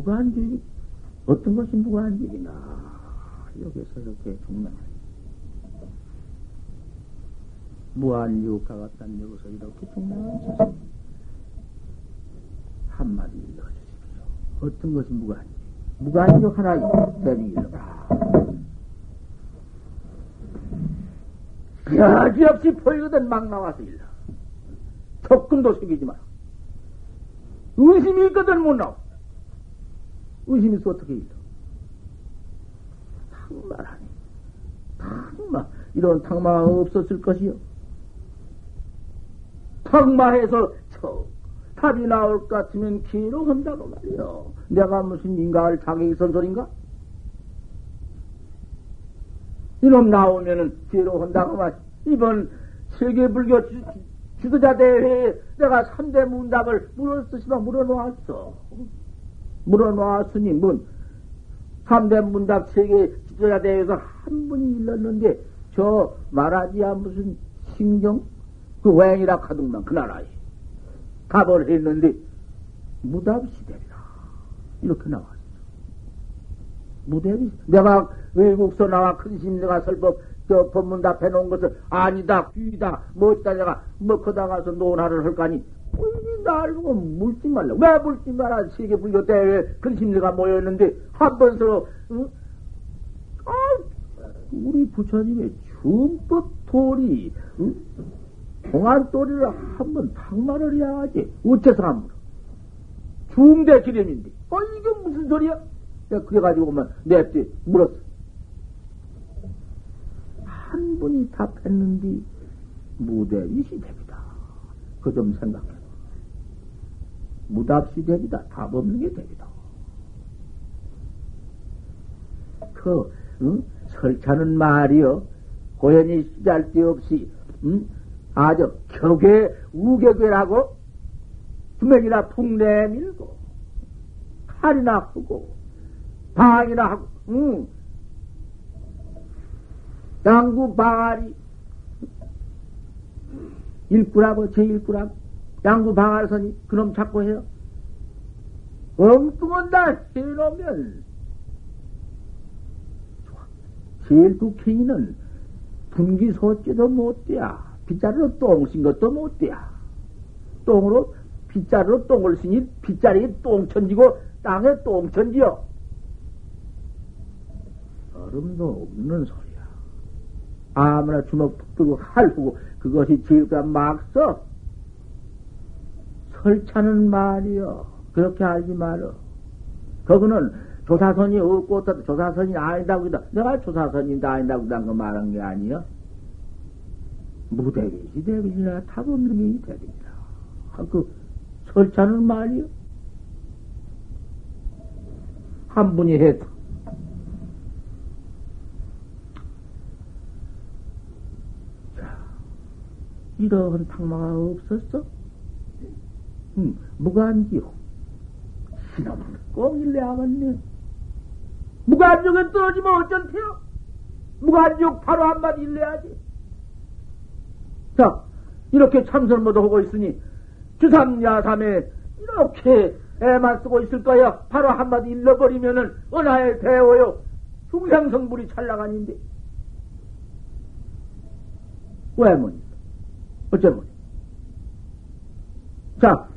무관직이, 어떤 것이 무관직이나, 여기서 이렇게 중명을. 무한유가 같다는 여기서 이렇게 중명을 쳤습니다. 한마디 읽어주십시오. 어떤 것이 무관직? 무관직 하나 되는 일로라. 여지없이 보이거든 막 나와서 일러. 조금도 속이지 마. 의심이 있거든 못 나와. 의심이 있어 어떻게 일러. 탕마라니. 탕마. 이런 탕마가 없었을 것이요. 탕마해서 저 답이 나올 것 같으면 기로 한다고 말이요. 내가 무슨 인가를 자격이 선 소린가? 이놈 나오면은 기로 한다고 말. 이번 세계불교 지도자 대회에 내가 3대 문답을 물었으시면 물어놓았어. 물어놓았으니, 문, 3대 문답 세계 지도자 대회에서 한 분이 일렀는데, 저 말하지야 무슨 신경? 그 외행이라 하더만, 그 나라에. 답을 했는데, 무답 시대라. 이렇게 나왔어. 무대비, 내가 외국서 나와 큰 심리가 설법, 저 법문 답 해 놓은 것을 아니다, 귀다, 내가 뭐 거다 가서 논하를 할까니 이 날고 물지 말라. 왜 물지 마라? 세계 불교 대회 큰 심리가 모였는데 한 번 서로 응? 아, 우리 부처님의 중법 도리, 응? 공안 도리를 한 번 탁말을 해야지. 어째서 안 물어? 중대 기념인데. 어, 이게 무슨 소리야? 내가 그래가지고만 냅지 물었어. 한 분이 답했는데 무대 이시됩니다. 그 좀 생각해봐. 무답시 됩니다. 답 없는 게 됩니다. 그 응? 설차는 말이요. 고연히 시잘데 없이 응? 아주 격에 우격이라고 두면이나 푹 내밀고 칼이나 하고 방이나 하고 응. 양구 방아리 일구라고 제일구라고 양구 방아선이 그놈 찾고 해요. 엉뚱한 다 해놓으면 제일 국회의는 분기소찌도 못 돼야 빗자루로 똥신 것도 못 돼야 똥으로 빗자루로 똥을 쓰니 빗자루에 똥천지고 땅에 똥천지요. 얼음도 없는 소리. 아무나 주먹 푹 들고 할고 그것이 제일가 막 써. 설차는 말이요. 그렇게 알지 말어. 거기는 조사선이 없고 또 조사선이 아니다고 그다. 내가 조사선이 아니다고 그그 말한 게 아니여. 무대비지 대비지나 게 대비지라. 아, 그 설차는 말이요. 한 분이 해도 이러한 탕마가 없었어? 응, 무관지요. 시놈은 꼭 일래야겠네. 무관족에 떨어지면 어쩐테요? 무관족 바로 한마디 일래야지. 자, 이렇게 참선 모두 하고 있으니, 주삼야삼에 이렇게 애만 쓰고 있을 거야. 바로 한마디 일러버리면은 은하에 대워요. 중생성불이 찰나간인데. 왜 뭐니? 어쩌면. 자,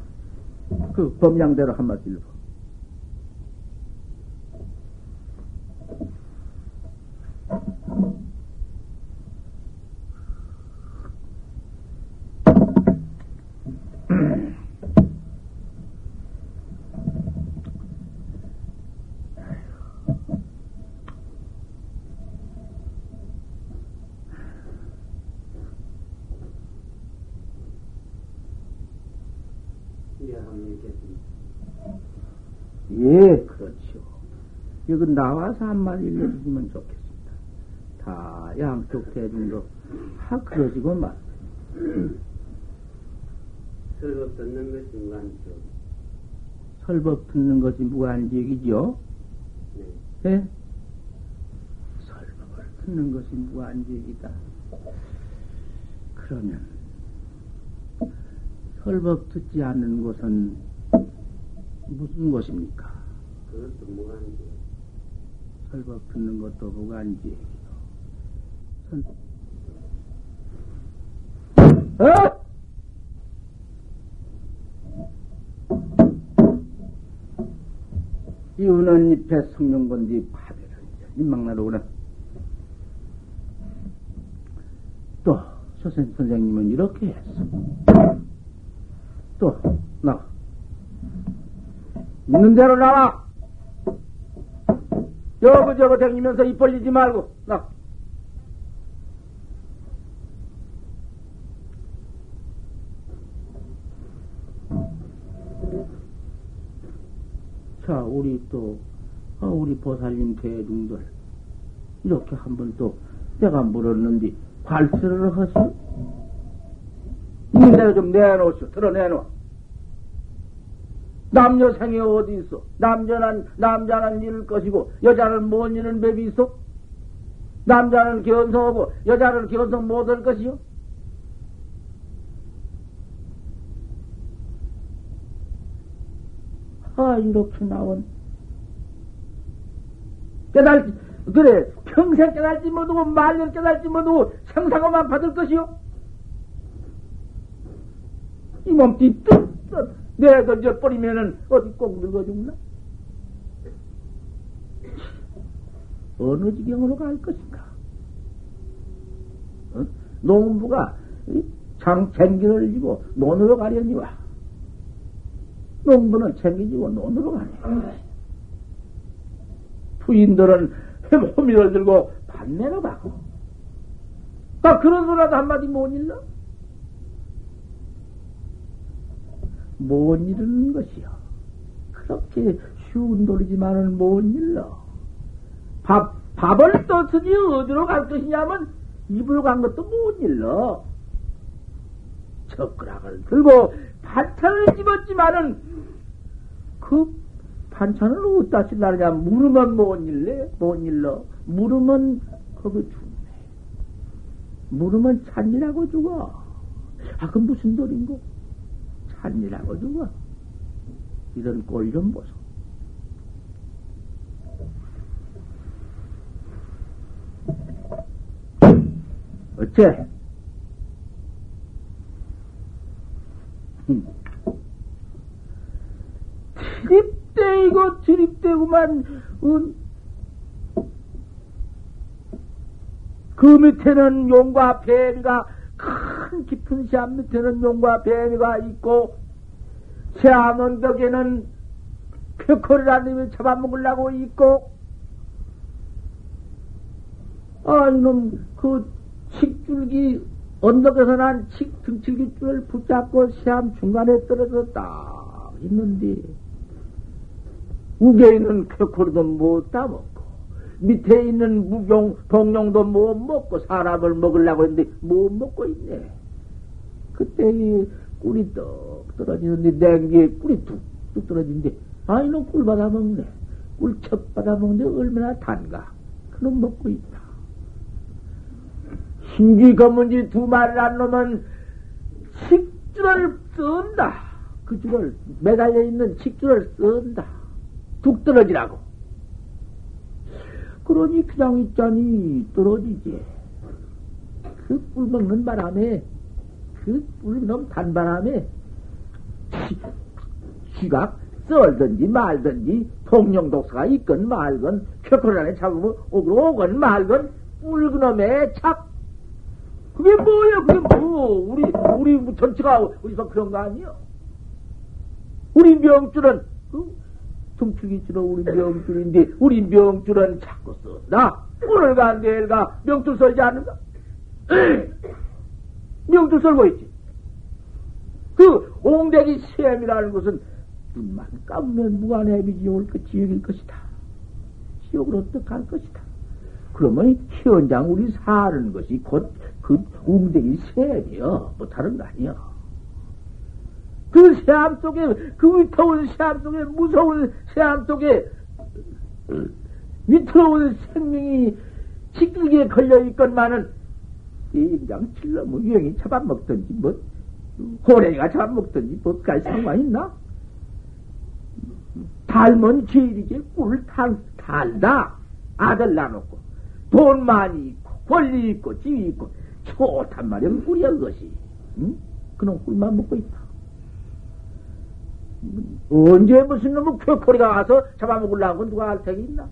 그 범양대로 한마디 읽어. 예, 그렇죠. 여기 나와서 한마디 읽어주시면 좋겠습니다. 다 양쪽 대중도 다 그러시고 말. 설법 듣는 것이 무관적. 설법 듣는 것이 무관적이죠? 네. 네? 설법을 듣는 것이 무관적이다. 그러면 설법 듣지 않는 곳은 무슨 곳입니까? 그것도 무관지. 설법 듣는 것도 무관지. 선... 어? 이우는 잎에 성령건지 파배를 인망나로구나. 또 선생, 선생님은 이렇게 했어. 또 나. 있는 대로 나와. 여거 저거 댕기면서 입 벌리지 말고 나. 자, 우리 또, 아, 우리 보살님 대중들, 이렇게 한 번 또, 내가 물었는데, 관찰을 하시오? 있는 대로 좀 내놓으시오. 드러내놓아. 남녀 생이 어디 있어? 남자는, 남자는 잃을 것이고, 여자는 못 잃는 법이 있어? 남자는 견성하고, 여자는 견성 못 할 것이요? 아, 이렇게 나온. 깨달, 그래, 평생 깨달지 못하고, 말년 깨달지 못하고, 생사고만 받을 것이요? 이 몸띠 뚝, 내가 던져 버리면은 어디 꼭 늙어 죽나? 어느 지경으로 갈 것인가? 어? 농부가 장, 쟁기를 지고 논으로 가려니와 농부는 챙기지고 논으로 가네. 부인들은 호미를 들고 반내로 가고. 아, 그런 소라도 한마디 못 일러? 못 이루는 것이요. 그렇게 쉬운 돌이지만은 못 일러. 밥, 밥을 떴으니 어디로 갈 것이냐면 입을 간 것도 못 일러. 젓가락을 들고 반찬을 집었지만은 그 반찬을 어디다 찔라느냐 물으면 못 일래? 못 일러. 물으면 거기 죽네. 물으면 찬이라고 죽어. 아, 그 무슨 돌인고? 찬이라고 죽어. 이런 꼴 좀 보소. 어째? 드립대 이거 드립대구만 음. 그 밑에는 용과 뱀이 가큰 깊은 시암 밑에는 용과 뱀이가 있고 시암 언덕에는 표코리라는 놈이 잡아먹으려고 있고 아 이놈 그 칡줄기 언덕에서 난 칡 등칠기 줄을 붙잡고 시암 중간에 떨어져 딱 있는데 우에 있는 쾌코리도 못 따먹고 밑에 있는 무경 동룡도 못 먹고 사람을 먹으려고 했는데 못 먹고 있네. 그때 이 꿀이 떡 떨어지는데 냉기에 꿀이 뚝뚝 떨어지는데 아 이놈 꿀 받아 먹네. 꿀첩 받아 먹는데 얼마나 단가. 그놈 먹고 있다. 흰기 검은지 두 마리를 한 놈은 식줄을 쓴다. 그 줄을 매달려 있는 식줄을 쓴다. 뚝 떨어지라고. 그러니 그냥 있자니 떨어지지. 그 꿀 먹는 바람에, 그 꿀놈 단바람에, 쥐가 썰든지 말든지, 통영독사가 있건 말건, 쾌코를 안에 잡으면 오고 오건 말건, 꿀그놈의 착. 그게 뭐야, 그게 뭐, 우리, 우리 전체가 우리서 그런 거 아니요? 우리 명줄은, 그, 등축이지로 우리 명줄인데, 우리 명줄은 자꾸 써나 오늘 가, 내일 가, 명줄 썰지 않는가? 명줄 썰고 있지. 그, 옹대기 시험이라는 것은, 눈만 감으면 무한해비 지옥을 그 지옥일 것이다. 지옥으로 어떡할 것이다. 그러면 현장 우리 사는 것이 곧 그 웅대기 셈이여. 뭐 다른 거 아니여. 그 세암 속에, 그 위태운 세암 속에, 무서운 세암 속에, 위태로운 생명이 찌글게 걸려있건만은, 인장 칠러, 뭐, 유행이 잡아먹든지, 뭐, 호랭이가 잡아먹든지, 뭐까지 상관 있나? 닮은 죄일이지 꿀 달, 달다. 아들 낳놓고 돈 많이 있고 권리 있고 지위 있고 좋단 말이야 꿀이야 그것이. 응? 그놈 꿀만 먹고 있다. 언제 무슨 놈의 쾌코리가 와서 잡아먹으려고 누가 할 택이 있나?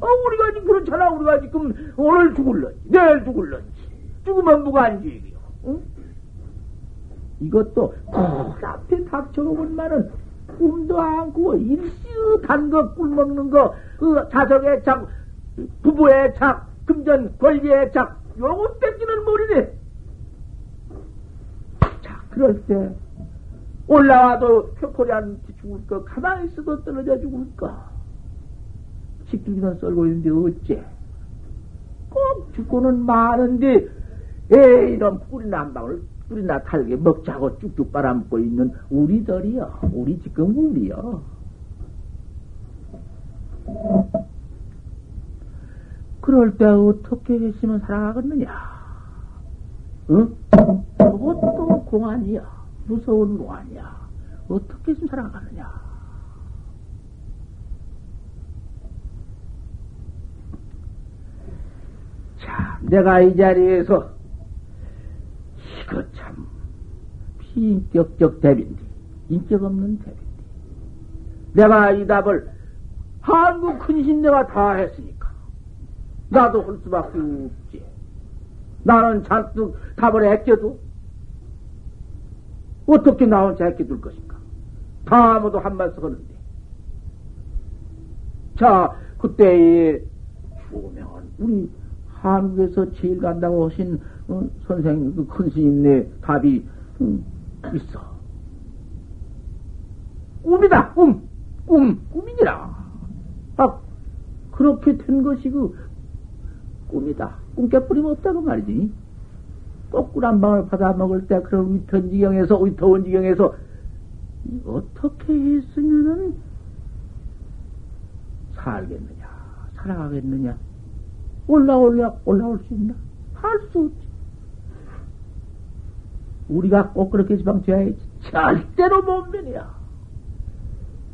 어, 우리가 지금 그렇잖아. 우리가 지금 오늘 죽을런지, 내일 죽을런지. 죽으면 무관주의요. 응? 이것도 코앞에 닥쳐오는 말은 꿈도 안 꾸고 일시간 거, 꿀 먹는 거, 그 자석의 작, 부부의 작, 금전 권리의 작, 요것 뺏기는 머리네. 자, 그럴 때 올라와도 표코리한테 죽을 거, 가만히 있어도 떨어져 죽을 거. 식두기는 썰고 있는데 어째? 꼭 죽고는 많은데, 에이, 이런 뿌리나 한 방울, 뿌리나 탈게 먹자고 쭉쭉 빨아먹고 있는 우리들이여. 우리 지금 우리여. 그럴 때 어떻게 했으면 살아가겠느냐? 응? 그것도 공안이야. 무서운 공안이야. 어떻게 했으면 살아가느냐? 자, 내가 이 자리에서 이거 참 비 인격적 대비인데, 인격 없는 대비인데. 내가 이 답을 한국 큰신 내가 다 했으니까. 나도 할 수밖에 없지. 나는 잔뜩 답을 했겨도 어떻게 나 혼자 했겨둘 것인가? 다 아무도 한말 쓰는데. 자, 그때의 조명은 우리 한국에서 제일 간다고 하신 어, 선생 그큰 스님네 답이 음, 있어. 꿈이다, 꿈! 꿈, 꿈이니라. 아, 그렇게 된 것이 그 꿈이다. 꿈깨뿌리면 없다고 말이지. 거꾸로 한 방울 받아 먹을 때 그런 위턴 지경에서, 위터운 지경에서 어떻게 했으면은 살겠느냐, 살아가겠느냐. 올라올라, 올라올 수 있나? 할 수 없지. 우리가 꼭 그렇게 지방 돼야지. 절대로 못 면이야.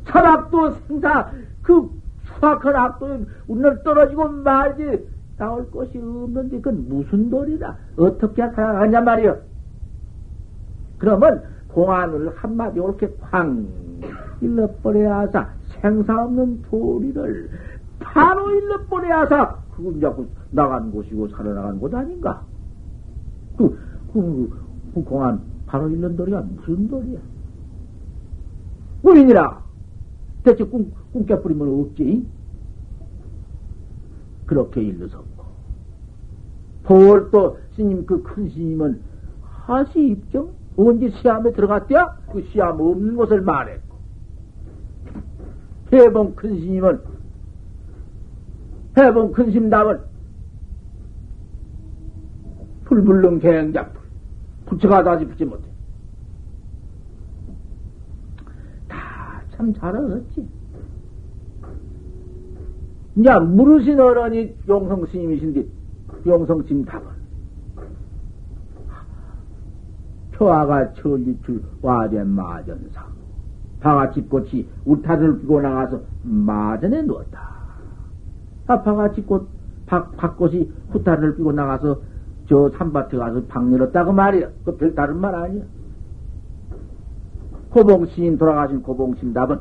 철학도 생사, 그 수학한 악도에 우리는 떨어지고 말지 나올 것이 없는데 그건 무슨 도리다. 어떻게 살아가냐 말이여. 그러면 공안을 한마디 옳게 쾅 일러버려야 하사 생사 없는 도리를 바로 일러버려야 하사 그건 자꾸 나간 곳이고 살아나간 곳 아닌가? 그, 그, 그 공안 바로 일는 도리가 무슨 도리야? 꿈이니라. 대체 꿈, 꿈 깨뿌리면 없지? 그렇게 일러섰고. 벌또 스님 그 큰 스님은 하시 입정? 언제 시암에 들어갔대야? 그 시암 없는 곳을 말했고. 해봉 큰 스님은 해본 근심답은 불불능 개행작불 다시 붙지 못해. 다 참 잘하었지. 이제 물으신 어른이 용성 스님이신데 용성 스님 답은 표아가 천리출 와전 마전사 바가집꽃이 우타를 피고 나가서 마전에 누웠다. 아파가지 꽃, 박, 박꽃이 후타를 끼고 나가서 저 산밭에 가서 방 열었다고 말이야. 그 별 다른 말 아니야. 고봉신, 돌아가신 고봉신 답은,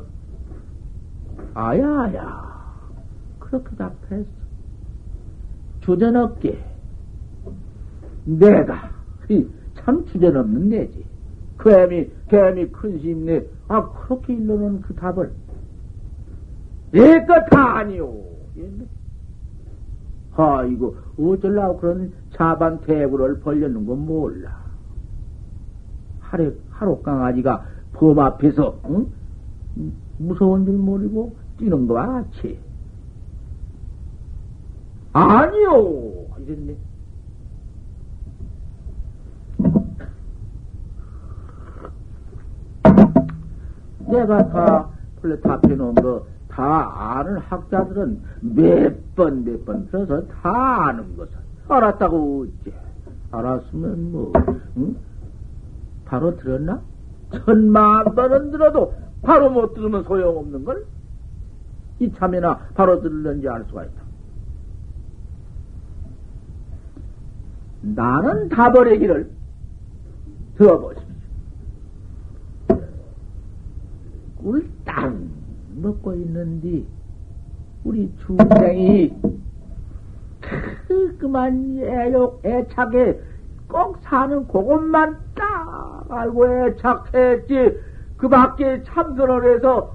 아야, 야. 그렇게 답했어. 주전없게. 내가, 참 주전없는 내지. 그 애미, 개미 큰 심내, 아, 그렇게 일러놓은 그 답을. 내것 다 아니오. 아이고, 어쩌려고 그런 자반 대구를 벌렸는 건 몰라. 하루, 하루 강아지가 범 앞에서, 응? 무서운 줄 모르고 뛰는 거 같이. 아니요! 이랬네. 내가 다, 원래 답해놓은 거, 다 아는 학자들은 몇 번, 몇 번 들어서 다 아는 것을. 알았다고 어째. 알았으면 뭐, 응? 바로 들었나? 천만 번은 들어도 바로 못 들으면 소용없는 걸? 이 참이나 바로 들을는지 알 수가 있다. 나는 다버리기를 들어보십시오. 꿀딱 먹고 있는데, 우리 중생이 그만 애욕, 애착에 꼭 사는 그것만 딱 알고 애착했지. 그 밖에 참선을 해서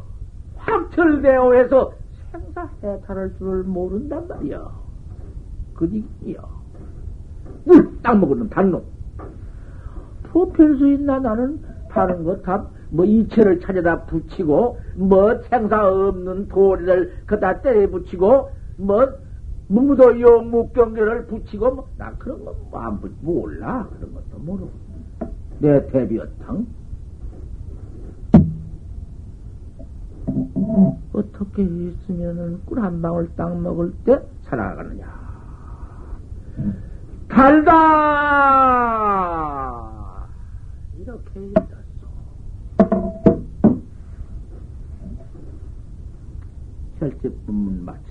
확철대오 해서 생사해탈할 줄을 모른단 말이야. 그니요. 물딱 먹으면 단놈. 포필수 있나 나는 다른 것 다, 뭐 이체를 찾아다 붙이고, 뭐 생사 없는 도리를 그다 때려 붙이고, 뭐 무무도 용묵경계를 붙이고, 뭐, 나 그런 거안 뭐 몰라. 그런 것도 모르고. 내 대비어탕. 어떻게 있으면은 꿀 한 방울 딱 먹을 때 살아가느냐. 달다! 이렇게 읽었어. 혈제법문 마쳤어.